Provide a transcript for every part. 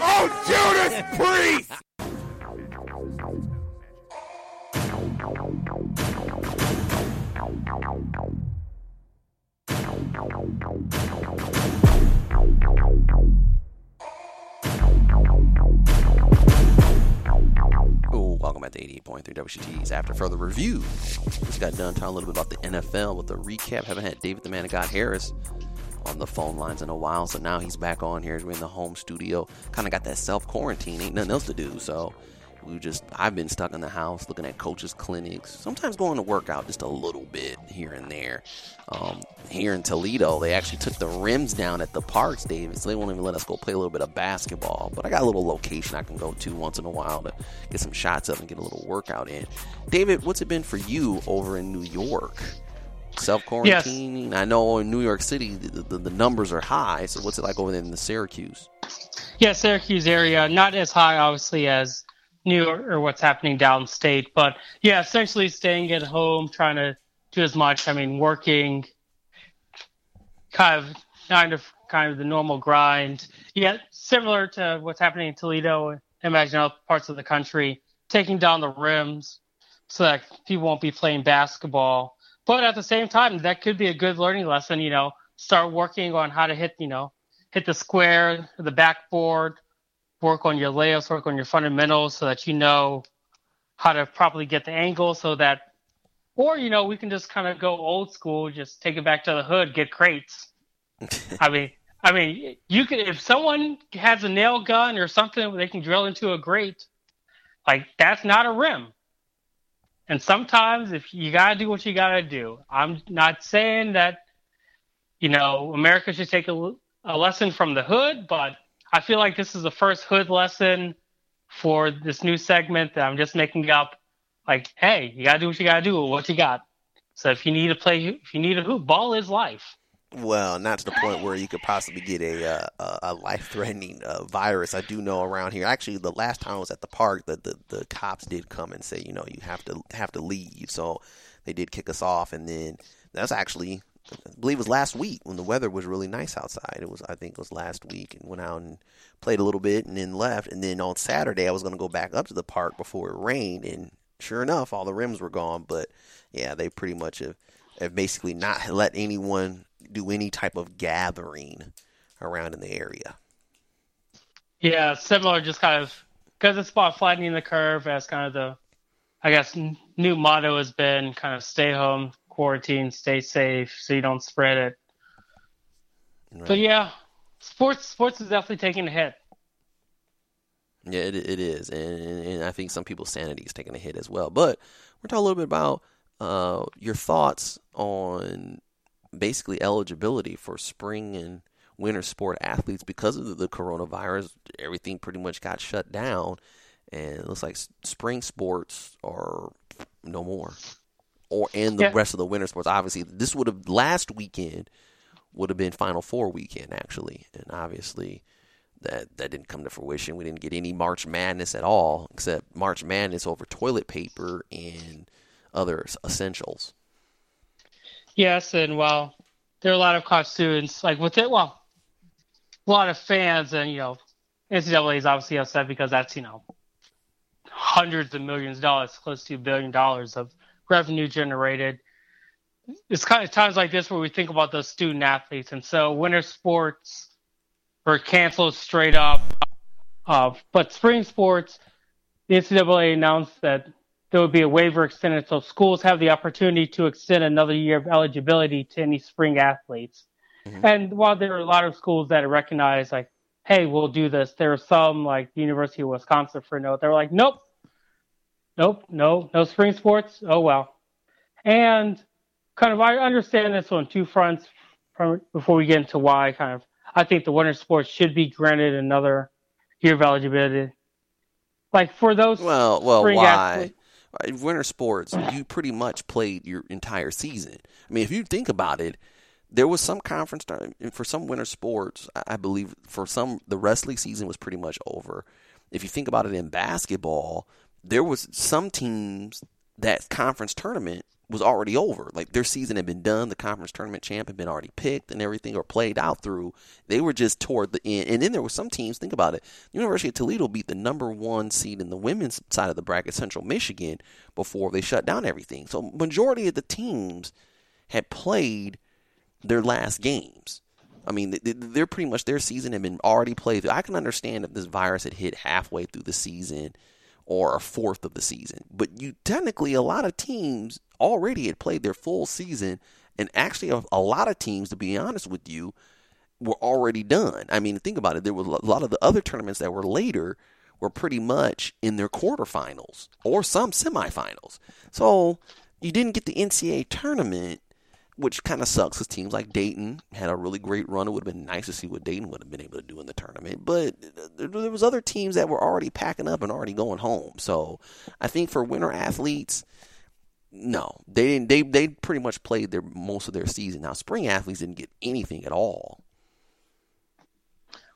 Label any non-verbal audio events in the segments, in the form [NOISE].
Oh, Judas Priest! Ooh, welcome back to 88.3 WXUT's After Further Review. Just got done talking a little bit about the NFL with the recap. Haven't had David the Man of God Harris on the phone lines in a while, so now he's back on here. We're in the home studio. Kind of got that self quarantine, ain't nothing else to do, so we just I've been stuck in the house looking at coaches clinics sometimes going to work out just a little bit here and there um, here in Toledo they actually took the rims down at the parks David so they won't even let us go play a little bit of basketball but I got a little location I can go to once in a while to get some shots up and get a little workout in David what's it been for you over in New York self quarantining I know in New York City the, the, the numbers are high so what's it like over there in the Syracuse Yeah, Syracuse area, not as high obviously as New York or what's happening downstate, but yeah, essentially staying at home, trying to do as much. I mean, working, kind of, kind of, kind of the normal grind. Yeah, similar to what's happening in Toledo. Imagine other parts of the country taking down the rims so that people won't be playing basketball. But at the same time, that could be a good learning lesson. You know, start working on how to hit, you know, hit the square, the backboard, work on your layups, work on your fundamentals so that you know how to properly get the angle so that or you know, we can just kind of go old school, just take it back to the hood, get crates. [LAUGHS] I mean I mean, you could if someone has a nail gun or something they can drill into a grate, like that's not a rim. And sometimes if you gotta do what you gotta do. I'm not saying that, you know, America should take a, a lesson from the hood, but I feel like this is the first hood lesson for this new segment that I'm just making up. Like, hey, you gotta do what you gotta do what you got. So if you need to play, if you need a hoop, ball is life. Well, not to the point where you could possibly get a uh, a life threatening uh, virus. I do know around here. Actually, the last time I was at the park, the, the the cops did come and say, you know, you have to have to leave. So they did kick us off, and then that's actually I believe it was last week when the weather was really nice outside. It was I think it was last week and went out and played a little bit and then left. And then on Saturday I was going to go back up to the park before it rained and sure enough all the rims were gone. But yeah, they pretty much have, have basically not let anyone do any type of gathering around in the area. Yeah, similar, just kind of because it's about flattening the curve as kind of the, I guess, n- new motto has been kind of stay home, quarantine, stay safe, so you don't spread it. Right. But yeah, sports sports is definitely taking a hit. Yeah, it, it is, and, and I think some people's sanity is taking a hit as well. But we're talking a little bit about uh, your thoughts on basically eligibility for spring and winter sport athletes because of the, coronavirus. Everything pretty much got shut down, and it looks like spring sports are no more, or and the Yeah. rest of the winter sports. Obviously, this would have last weekend would have been Final Four weekend actually, and obviously that that didn't come to fruition. We didn't get any March Madness at all, except March Madness over toilet paper and other essentials. Yes, and well, there are a lot of college students like with it. Well, a lot of fans, and you know, NCAA is obviously upset because that's you know hundreds of millions of dollars, close to a billion dollars of revenue generated. It's kind of times like this where we think about those student athletes, and so winter sports were canceled straight up. Uh, but spring sports, the NCAA announced that there would be a waiver extended so schools have the opportunity to extend another year of eligibility to any spring athletes. Mhm. And while there are a lot of schools that recognize like, hey, we'll do this, there are some like the University of Wisconsin for note, they're like, nope, nope, no, no spring sports. Oh well. And kind of I understand this on two fronts from, before we get into why kind of I think the winter sports should be granted another year of eligibility like for those. Well, well, why? athletes- Uh, Winter sports, you pretty much played your entire season. I mean, if you think about it, there was some conference time for some winter sports. I believe for some, the wrestling season was pretty much over. If you think about it in basketball, there was some teams that conference tournament was already over. Like their season had been done, the conference tournament champ had been already picked and everything or played out through. They were just toward the end. And then there were some teams, think about it. University of Toledo beat the number one seed in the women's side of the bracket, Central Michigan, before they shut down everything. So majority of the teams had played their last games. I mean, th- th- they're pretty much their season had been already played. I can understand if this virus had hit halfway through the season or a fourth of the season, but you technically a lot of teams already had played their full season, and actually a, a lot of teams, to be honest with you, were already done. I mean, think about it. There was a lot of the other tournaments that were later were pretty much in their quarterfinals or some semifinals. So you didn't get the NCAA tournament which kind of sucks because teams like Dayton had a really great run. It would have been nice to see what Dayton would have been able to do in the tournament, but there was other teams that were already packing up and already going home. So I think for winter athletes, no, they didn't. They they pretty much played their most of their season. Now spring athletes didn't get anything at all.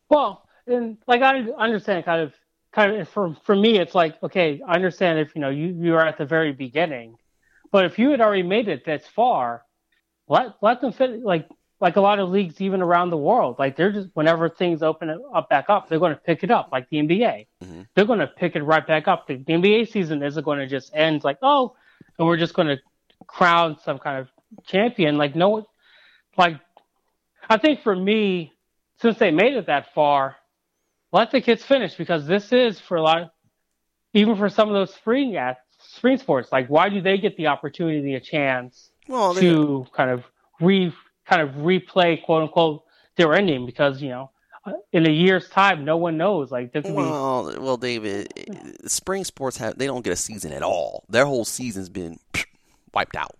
Well, and like I understand, kind of, kind of for for me, it's like okay, I understand if you know you you are at the very beginning, but if you had already made it this far, let let them fit like like a lot of leagues even around the world, like they're just whenever things open up back up, they're going to pick it up like the NBA. Mhm. They're going to pick it right back up. The, the NBA season isn't going to just end like oh, and we're just going to crown some kind of champion. Like no, like I think for me, since they made it that far, let the kids finish because this is for a lot, of, even for some of those spring at spring sports. Like, why do they get the opportunity, a chance Well, to kind of re kind of replay quote unquote their ending? Because you know, in a year's time, no one knows. Like, there could be well, well, David, spring sports have they don't get a season at all. Their whole season's been [SNIFFS] wiped out.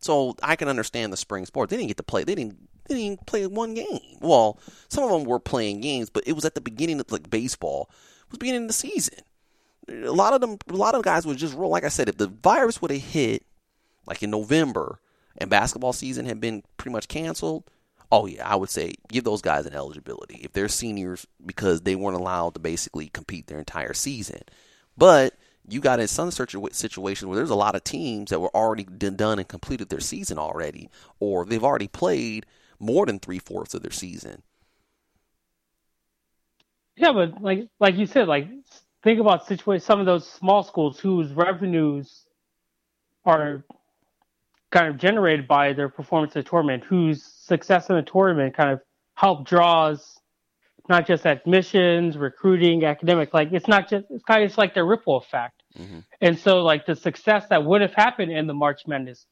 So I can understand the spring sports. They didn't get to play. They didn't. They didn't even play one game. Well, some of them were playing games, but it was at the beginning of like baseball. It was beginning of the season. A lot of them, a lot of guys would just roll. Like I said, if the virus would have hit like in November and basketball season had been pretty much canceled, oh yeah, I would say give those guys an eligibility if they're seniors because they weren't allowed to basically compete their entire season. But you got in some situa- situation where there's a lot of teams that were already done done and completed their season already, or they've already played more than three fourths of their season. Yeah, but like like you said, like think about situation some of those small schools whose revenues are kind of generated by their performance in the tournament, whose success in the tournament kind of help draws not just admissions, recruiting, academic. Like it's not just it's kind of it's like the ripple effect. Mhm. And so like the success that would have happened in the March Madness,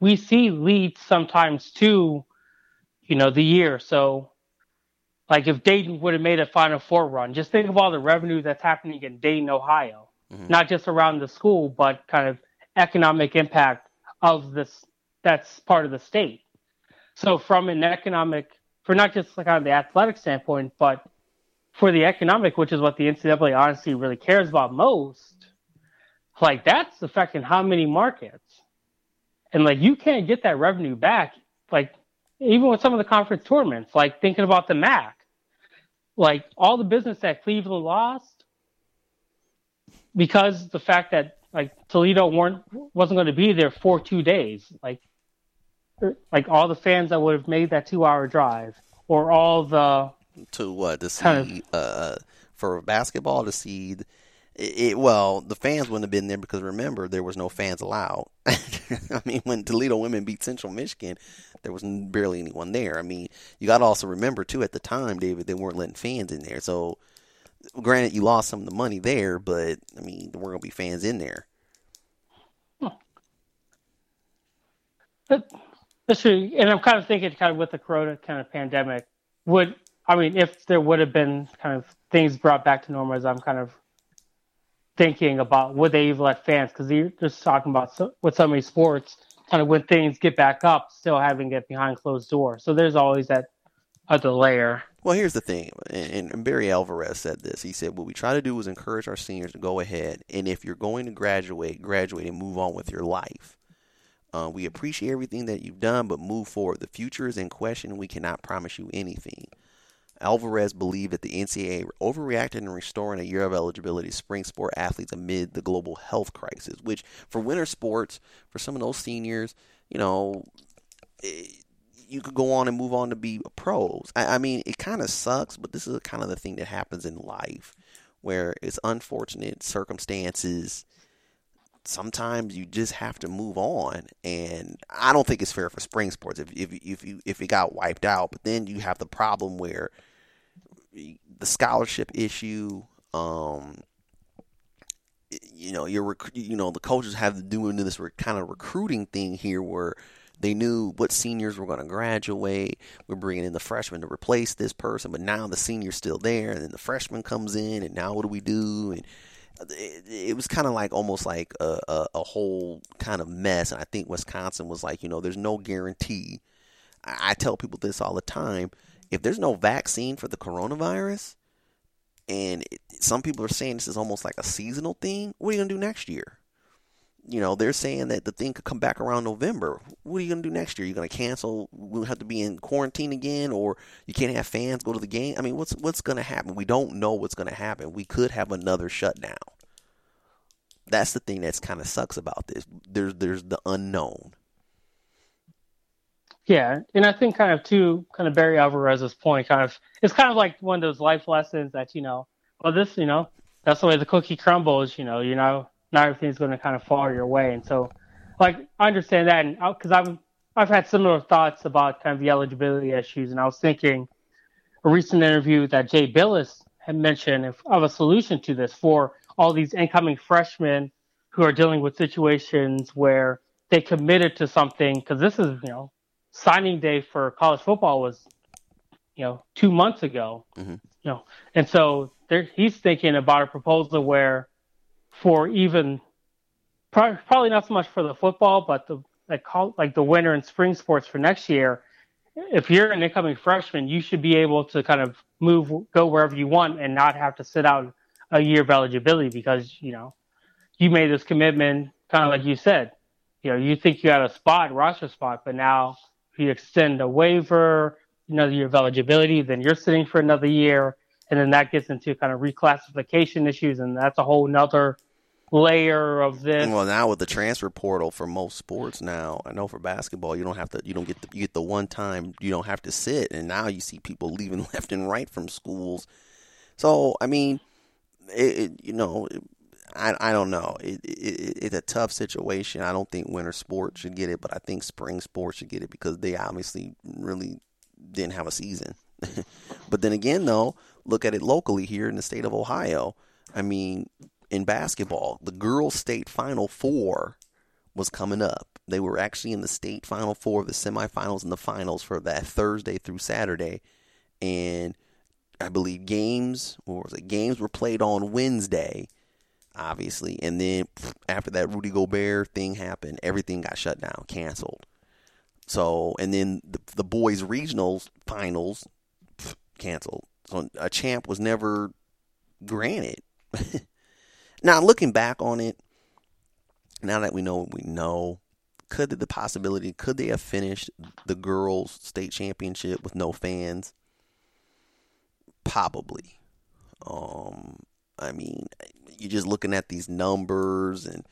we see leads sometimes to, you know, the year. So like if Dayton would have made a Final Four run, just think of all the revenue that's happening in Dayton, Ohio, Mhm. not just around the school, but kind of economic impact of this that's part of the state. So from an economic, for not just like on the athletic standpoint, but for the economic, which is what the NCAA honestly really cares about most, like that's affecting how many markets, and like you can't get that revenue back. Like even with some of the conference tournaments, like thinking about the MAC, like all the business that Cleveland lost because the fact that like Toledo weren't wasn't going to be there for two days, like like all the fans that would have made that two hour drive, or all the to what? To see Kind uh for basketball to see it, it well the fans wouldn't have been there because remember there was no fans allowed. [LAUGHS] I mean when toledo women beat central michigan there was barely anyone there. I mean you got to also remember too at the time david they weren't letting fans in there. So granted you lost some of the money there but i mean there weren't going to be fans in there hmm. That, that's true. And I'm kind of thinking, kind of with the Corona kind of pandemic, would I mean, if there would have been kind of things brought back to normal, as I'm kind of thinking about, would they even let fans? Because you're just talking about so, with so many sports, kind of when things get back up, still having it behind closed doors. So there's always that other layer. Well, here's the thing, and, and Barry Alvarez said this. He said, "What we try to do is encourage our seniors to go ahead, and if you're going to graduate, graduate and move on with your life. Uh, we appreciate everything that you've done, but move forward. The future is in question, we cannot promise you anything." Alvarez believed that the NCAA overreacted in restoring a year of eligibility to spring sport athletes amid the global health crisis, which for winter sports, for some of those seniors, you know, it, you could go on and move on to be pros. I, I mean, it kind of sucks, but this is kind of the thing that happens in life where it's unfortunate circumstances. Sometimes you just have to move on, and I don't think it's fair for spring sports if if if you if it got wiped out. But then you have the problem where the scholarship issue, um, you know, you're you know the coaches have to do into this kind of recruiting thing here where they knew what seniors were going to graduate. We're bringing in the freshmen to replace this person, but now the senior's still there, and then the freshman comes in, and now what do we do? And uh, it, it was kind of like almost like a, a, a, whole kind of mess. And I think Wisconsin was like, you know, there's no guarantee. I, I tell people this all the time. If there's no vaccine for the coronavirus, and it, some people are saying this is almost like a seasonal thing, what are you going to do next year? You know, they're saying that the thing could come back around November. What are you going to do next year? You're going to cancel? We'll have to be in quarantine again, or you can't have fans go to the game. I mean, what's what's going to happen? We don't know what's going to happen. We could have another shutdown. That's the thing that's kind of sucks about this. There's there's the unknown. Yeah, and I think kind of to kind of Barry Alvarez's point, kind of it's kind of like one of those life lessons that you know, well, this you know, that's the way the cookie crumbles. You know, you know not everything's going to kind of fall your way. And so, like, I understand that, and because I've I've had similar thoughts about kind of the eligibility issues, and I was thinking a recent interview that Jay Bilas had mentioned of, of a solution to this for all these incoming freshmen who are dealing with situations where they committed to something because this is you know signing day for college football was you know two months ago mm-hmm. you know and so there, he's thinking about a proposal where for even probably not so much for the football, but the like like the winter and spring sports for next year. If you're an incoming freshman, you should be able to kind of move, go wherever you want, and not have to sit out a year of eligibility because you know you made this commitment, kind of like you said. You know, you think you had a spot, roster spot, but now if you extend a waiver, another year of eligibility, then you're sitting for another year, and then that gets into kind of reclassification issues, and that's a whole nother layer of this. Well, now with the transfer portal for most sports now, I know for basketball you don't have to you don't get the, you get the one time you don't have to sit, and now you see people leaving [LAUGHS] left and right from schools. So I mean, it, it you know. It, I, I don't know. It, it, it's a tough situation. I don't think winter sports should get it, but I think spring sports should get it because they obviously really didn't have a season. [LAUGHS] but then again, though, look at it locally here in the state of Ohio. I mean, in basketball. The girls' state final four was coming up. They were actually in the state final four, the semifinals, and the finals for that Thursday through Saturday. And I believe games, or was it? Games were played on Wednesday, obviously. And then after that Rudy Gobert thing happened, everything got shut down, canceled. So, and then the, the boys' regionals finals canceled. So a champ was never granted. [LAUGHS] Now, looking back on it, now that we know what we know, could the possibility could they have finished the girls' state championship with no fans? Probably. Um, I mean, you're just looking at these numbers and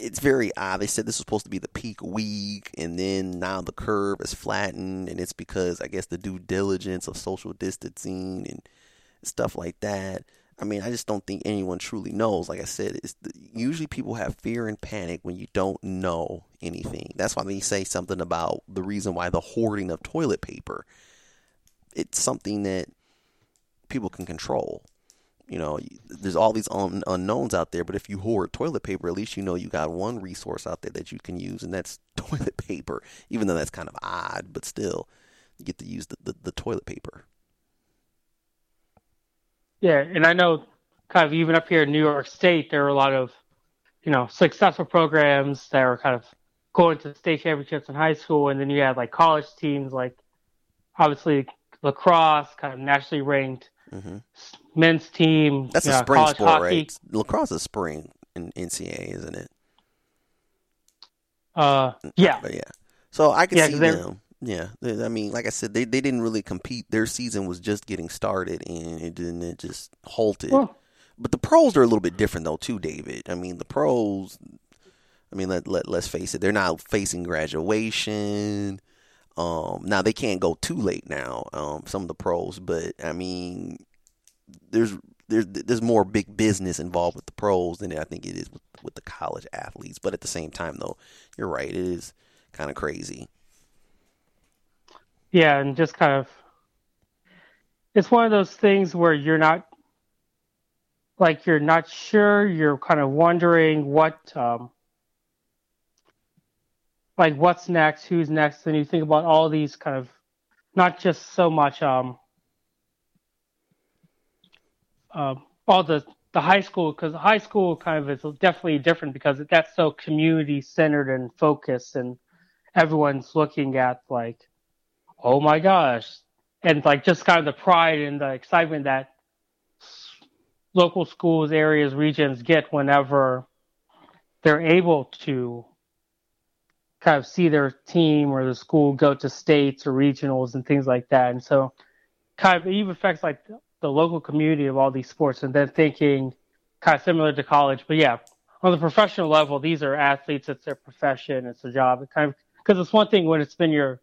it's very odd. They said this was supposed to be the peak week, and then now the curve is flattened, and it's because I guess the due diligence of social distancing and stuff like that. I mean, I just don't think anyone truly knows. Like I said, it's the, usually people have fear and panic when you don't know anything. That's why they say something about the reason why the hoarding of toilet paper. It's something that people can control. You know, there's all these un- unknowns out there, but if you hoard toilet paper, at least you know you got one resource out there that you can use, and that's [LAUGHS] toilet paper. Even though that's kind of odd, but still, you get to use the, the, the toilet paper. Yeah, and I know kind of even up here in New York State, there are a lot of, you know, successful programs that are kind of going to state championships in high school, and then you have like college teams like obviously lacrosse, kind of nationally ranked hmm men's team. That's a know, spring sport, hockey. right? Lacrosse is spring in NCAA, isn't it? Uh, yeah, But yeah, so I can Yeah, see them. Yeah, I mean, like I said, they they didn't really compete. Their season was just getting started, and it didn't. It just halted. well, But the pros are a little bit different though, too, David. I mean, the pros. I mean, let let let's face it, they're not facing graduation. Um, now they can't go too late now. Um, some of the pros, but I mean, there's there's there's more big business involved with the pros than I think it is with, with the college athletes. But at the same time, though, you're right. It is kind of crazy. Yeah, and just kind of, it's one of those things where you're not, like, you're not sure. You're kind of wondering what, um, like, what's next, who's next, and you think about all these kind of, not just so much, um, um, all the the high school because high school kind of is definitely different because that's so community centered and focused and everyone's looking at like oh my gosh. And like just kind of the pride and the excitement that local schools areas regions get whenever they're able to kind of see their team or the school go to states or regionals and things like that. And so kind of it even affects like the local community of all these sports and then thinking kind of similar to college. But yeah on the professional level these are athletes it's their profession it's a job. It kind of because it's one thing when it's been your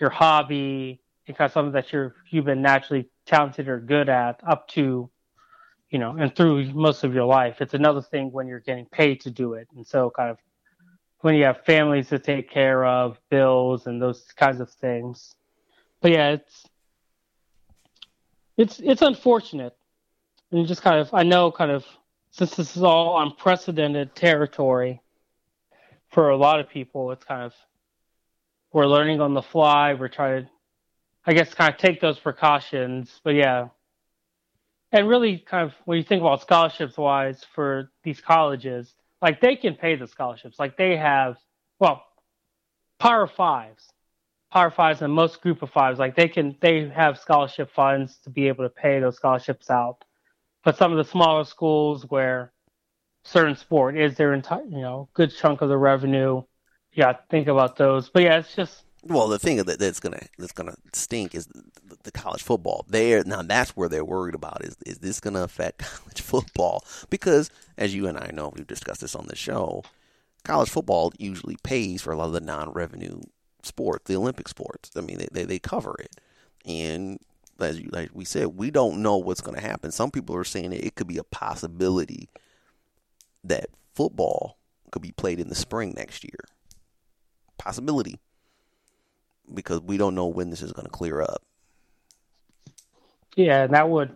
your hobby and kind of something that you're you've been naturally talented or good at up to you know and through most of your life. It's another thing when you're getting paid to do it. And so kind of when you have families to take care of bills and those kinds of things. But yeah it's it's it's unfortunate. And just kind of i know kind of since this is all unprecedented territory for a lot of people it's kind of we're learning on the fly. We're trying to i guess kind of take those precautions. But yeah. And really kind of when you think about scholarships wise for these colleges like they can pay the scholarships. Like they have well power fives power fives and most group of fives like they can they have scholarship funds to be able to pay those scholarships out. But some of the smaller schools where certain sport is their entire you know good chunk of the revenue yeah think about those but yeah it's just Well, the thing that that's gonna that's gonna stink is the, college football. There now, that's where they're worried about is is this gonna affect [LAUGHS] college football? Because as you and I know, we've discussed this on the show. College football usually pays for a lot of the non-revenue sports, the Olympic sports. I mean, they they, they cover it, and as you, like we said, we don't know what's going to happen. Some people are saying it could be a possibility that football could be played in the spring next year. Possibility because we don't know when this is going to clear up. yeah and that would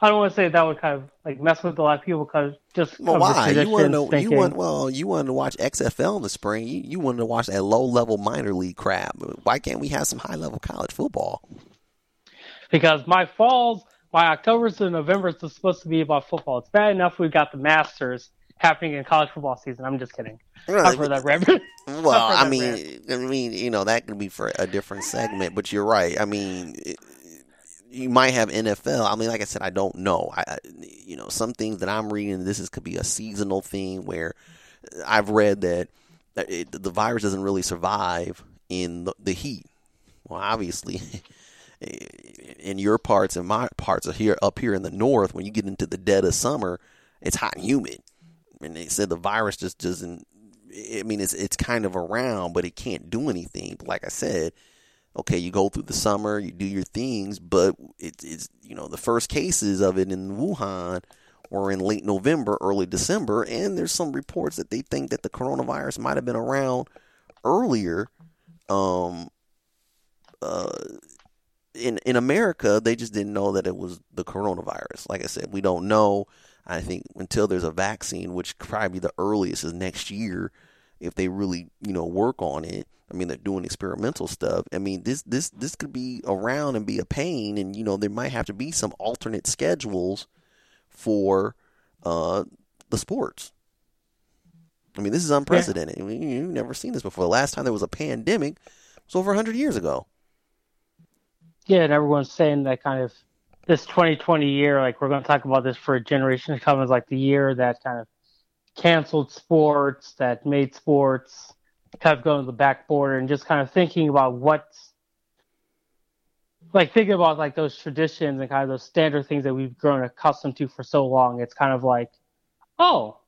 i don't want to say that would kind of like mess with a lot of people because just Well, why? You want to know? You want well, you wanted to watch XFL in the spring. You, you wanted to watch that low level minor league crap. Why can't we have some high level college football? because my falls, my October's and November's is supposed to be about football. It's bad enough we've got the Masters happening in college football season. I'm just kidding. I've heard that rabbit. Well, [LAUGHS] I mean, I mean, you know, that could be for a different segment, but you're right. I mean, it, you might have NFL. I mean, like I said, I don't know. I, you know, some things that I'm reading, this is could be a seasonal thing where I've read that that it, the virus doesn't really survive in the, the heat. Well, obviously, [LAUGHS] in your parts and my parts are here up here in the north. When you get into the dead of summer, it's hot and humid, and they said the virus just doesn't. I mean, it's it's kind of around, but it can't do anything. But like I said, okay, you go through the summer, you do your things, but it, it's you know the first cases of it in Wuhan were in late November, early December, and there's some reports that they think that the coronavirus might have been around earlier. Um, uh, in in America, they just didn't know that it was the coronavirus. Like I said, we don't know. I think until there's a vaccine, which probably the earliest is next year, if they really you know work on it. I mean, they're doing experimental stuff. I mean, this this this could be around and be a pain, and you know there might have to be some alternate schedules for uh, the sports. I mean, this is unprecedented. I mean, you've never seen this before. The last time there was a pandemic was over 100 years ago. yeah, and everyone's saying that kind of this 2020 year, like we're going to talk about this for a generation to come, is like the year that kind of canceled sports, that made sports kind of go to the back border, and just kind of thinking about what's like thinking about like those traditions and kind of those standard things that we've grown accustomed to for so long. It's kind of like, oh,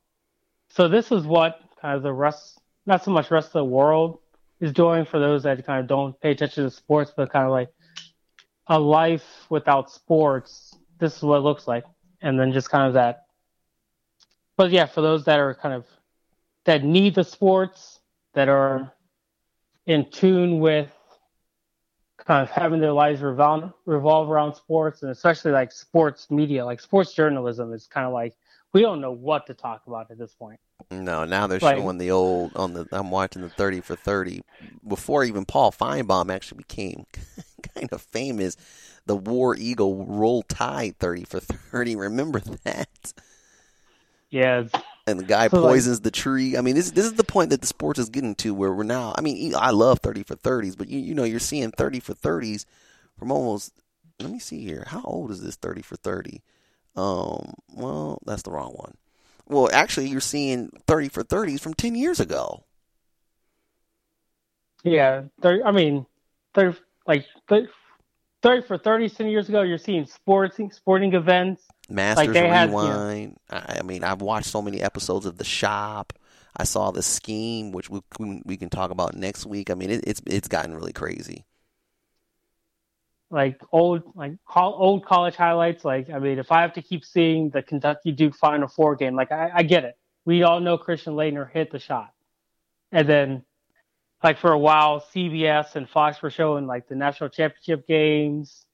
so this is what kind of the rest, not so much rest of the world is doing for those that kind of don't pay attention to sports, but kind of like a life without sports. This is what it looks like, and then just kind of that. But yeah, for those that are kind of that need the sports, that are in tune with kind of having their lives revolve, revolve around sports and especially like sports media, like sports journalism is kind of like we don't know what to talk about at this point. No, now they're Like- showing the old on the. I'm watching the thirty for thirty before even Paul Finebaum actually became [LAUGHS] kind of famous. The War Eagle Roll Tide thirty for thirty. Remember that? Yeah, And the guy So, like- poisons the tree. I mean, this this is the point that the sports is getting to, where we're now. I mean, I love thirty for thirties, but you you know you're seeing thirty for thirties from almost. Let me see here. How old is this thirty for thirty? Um, well, that's the wrong one. Well, actually, you're seeing thirty for thirties from ten years ago. yeah. 30, I mean, 30, like 30, 30 for 30 some years ago, you're seeing sporting sporting events. Masters they had, you know- Rewind. I, mean, I've watched so many episodes of The Shop. I saw the scheme, which we we, can talk about next week. I mean, it, it's it's gotten really crazy. like old like old college highlights. Like I mean, if I have to keep seeing the Kentucky Duke Final Four game, like I, I get it. We all know Christian Laettner hit the shot, and then like for a while, CBS and Fox were showing like the national championship games.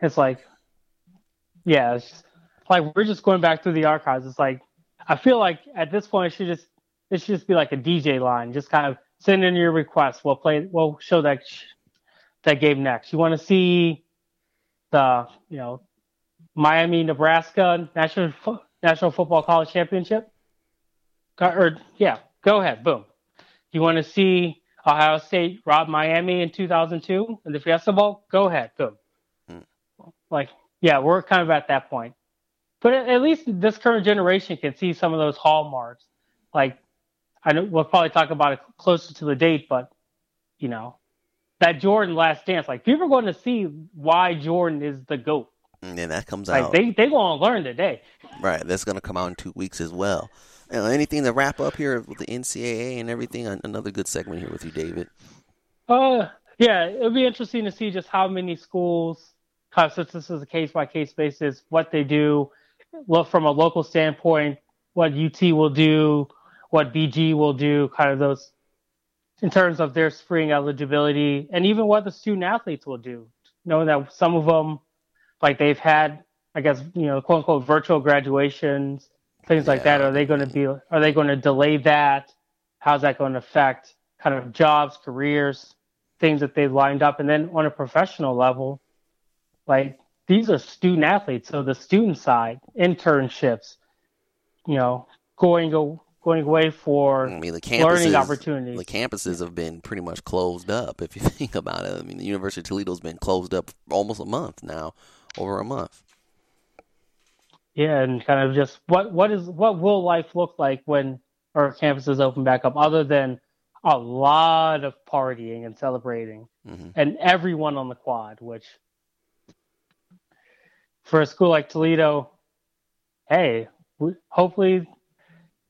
It's like, yeah, it's just, like we're just going back through the archives. It's like I feel like at this point it should just it should just be like a DJ line, just kind of send in your request. We'll play. We'll show that that game next. You want to see the you know Miami Nebraska National National Football College Championship? Or yeah, go ahead. Boom. You want to see Ohio State rob Miami in 2002 in the Fiesta Bowl? Go ahead. Boom. Hmm. Like yeah, we're kind of at that point. But at, least this current generation can see some of those hallmarks. Like I know we'll probably talk about it closer to the date, but you know that Jordan Last Dance. Like people are going to see why Jordan is the goat. And then that comes Like out they they going to learn today. right. That's going to come out in two weeks as well. Uh, anything to wrap up here with the NCAA and everything? Another good segment here with you, David. Uh, yeah, it'll be interesting to see just how many schools, kind of since this is a case by case basis, what they do. Look from a local standpoint, what UT will do, what BG will do, kind of those in terms of their spring eligibility, and even what the student athletes will do. Knowing that some of them, like they've had, I guess you know, quote unquote, virtual graduations, things like that. Are they going to be? Are they going to delay that? How's that going to affect kind of jobs, careers, things that they've lined up, and then on a professional level, like these are student athletes, so the student side, internships, you know, going go, going away for I mean, the learning campuses, opportunities. the campuses have been pretty much closed up. If you [LAUGHS] think about it, I mean, the University of Toledo's been closed up for almost a month now, over a month. Yeah, and kind of just what what is what will life look like when our campuses open back up, other than a lot of partying and celebrating, Mhm. and everyone on the quad. Which, for a school like Toledo, hey, we, hopefully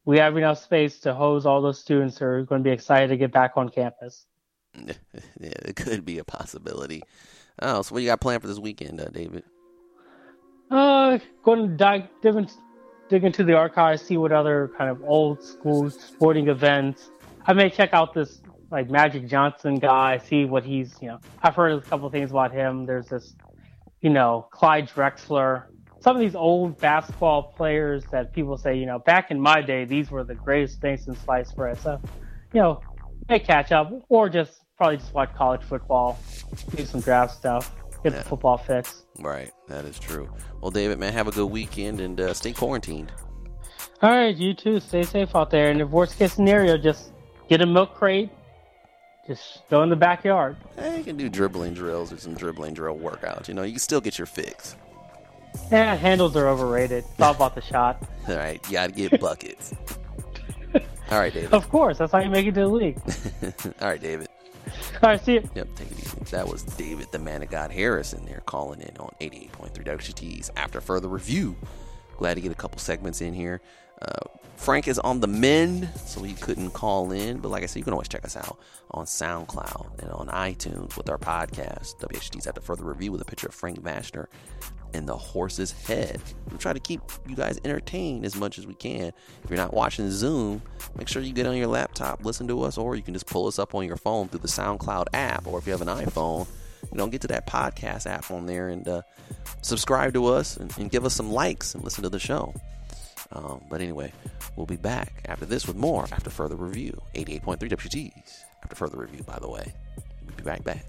we have enough space to hose all those students who are going to be excited to get back on campus. [LAUGHS] yeah, it could be a possibility. Oh, so what you got planned for this weekend, uh, David? Uh, going to dive, dig, in, dig into the archives, see what other kind of old school sporting events. I may check out this like Magic Johnson guy, see what he's, you know, I've heard a couple things about him. There's this, you know, Clyde Drexler. Some of these old basketball players that people say, you know, back in my day, these were the greatest things in sliced bread. So, you know, may catch up or just probably just watch college football, do some draft stuff, get Yeah. the football fix. Right, that is true. Well, David, man, have a good weekend and uh, stay quarantined. All right, you too. Stay safe out there. And if worst case scenario, just get a milk crate, Just go in the backyard. Hey, you can do dribbling drills or some dribbling drill workouts. You know, you can still get your fix. Yeah, handles are overrated. It's all about the shot. [LAUGHS] All right, you got to get buckets. [LAUGHS] All right, David. Of course, that's how you make it to the league. [LAUGHS] All right, David. All right, see you. Yep, take it easy. That was David, the man of God Harris, in there calling in on 88.3 WXUTs. After further review, glad to get a couple segments in here. Uh, Frank is on the mend, so he couldn't call in. But like I said, you can always check us out on SoundCloud and on iTunes with our podcast, WXUT's After Further Review, with a picture of Frank Vashner and the horse's head. We try to keep you guys entertained as much as we can. If you're not watching Zoom, make sure you get on your laptop, listen to us, or you can just pull us up on your phone through the SoundCloud app, or if you have an iPhone, you know, get to that podcast app on there and uh, subscribe to us and, and, give us some likes and listen to the show. Um, but anyway, we'll be back after this with more after further review. 88.3 WXUTs after further review, by the way. We'll be right back.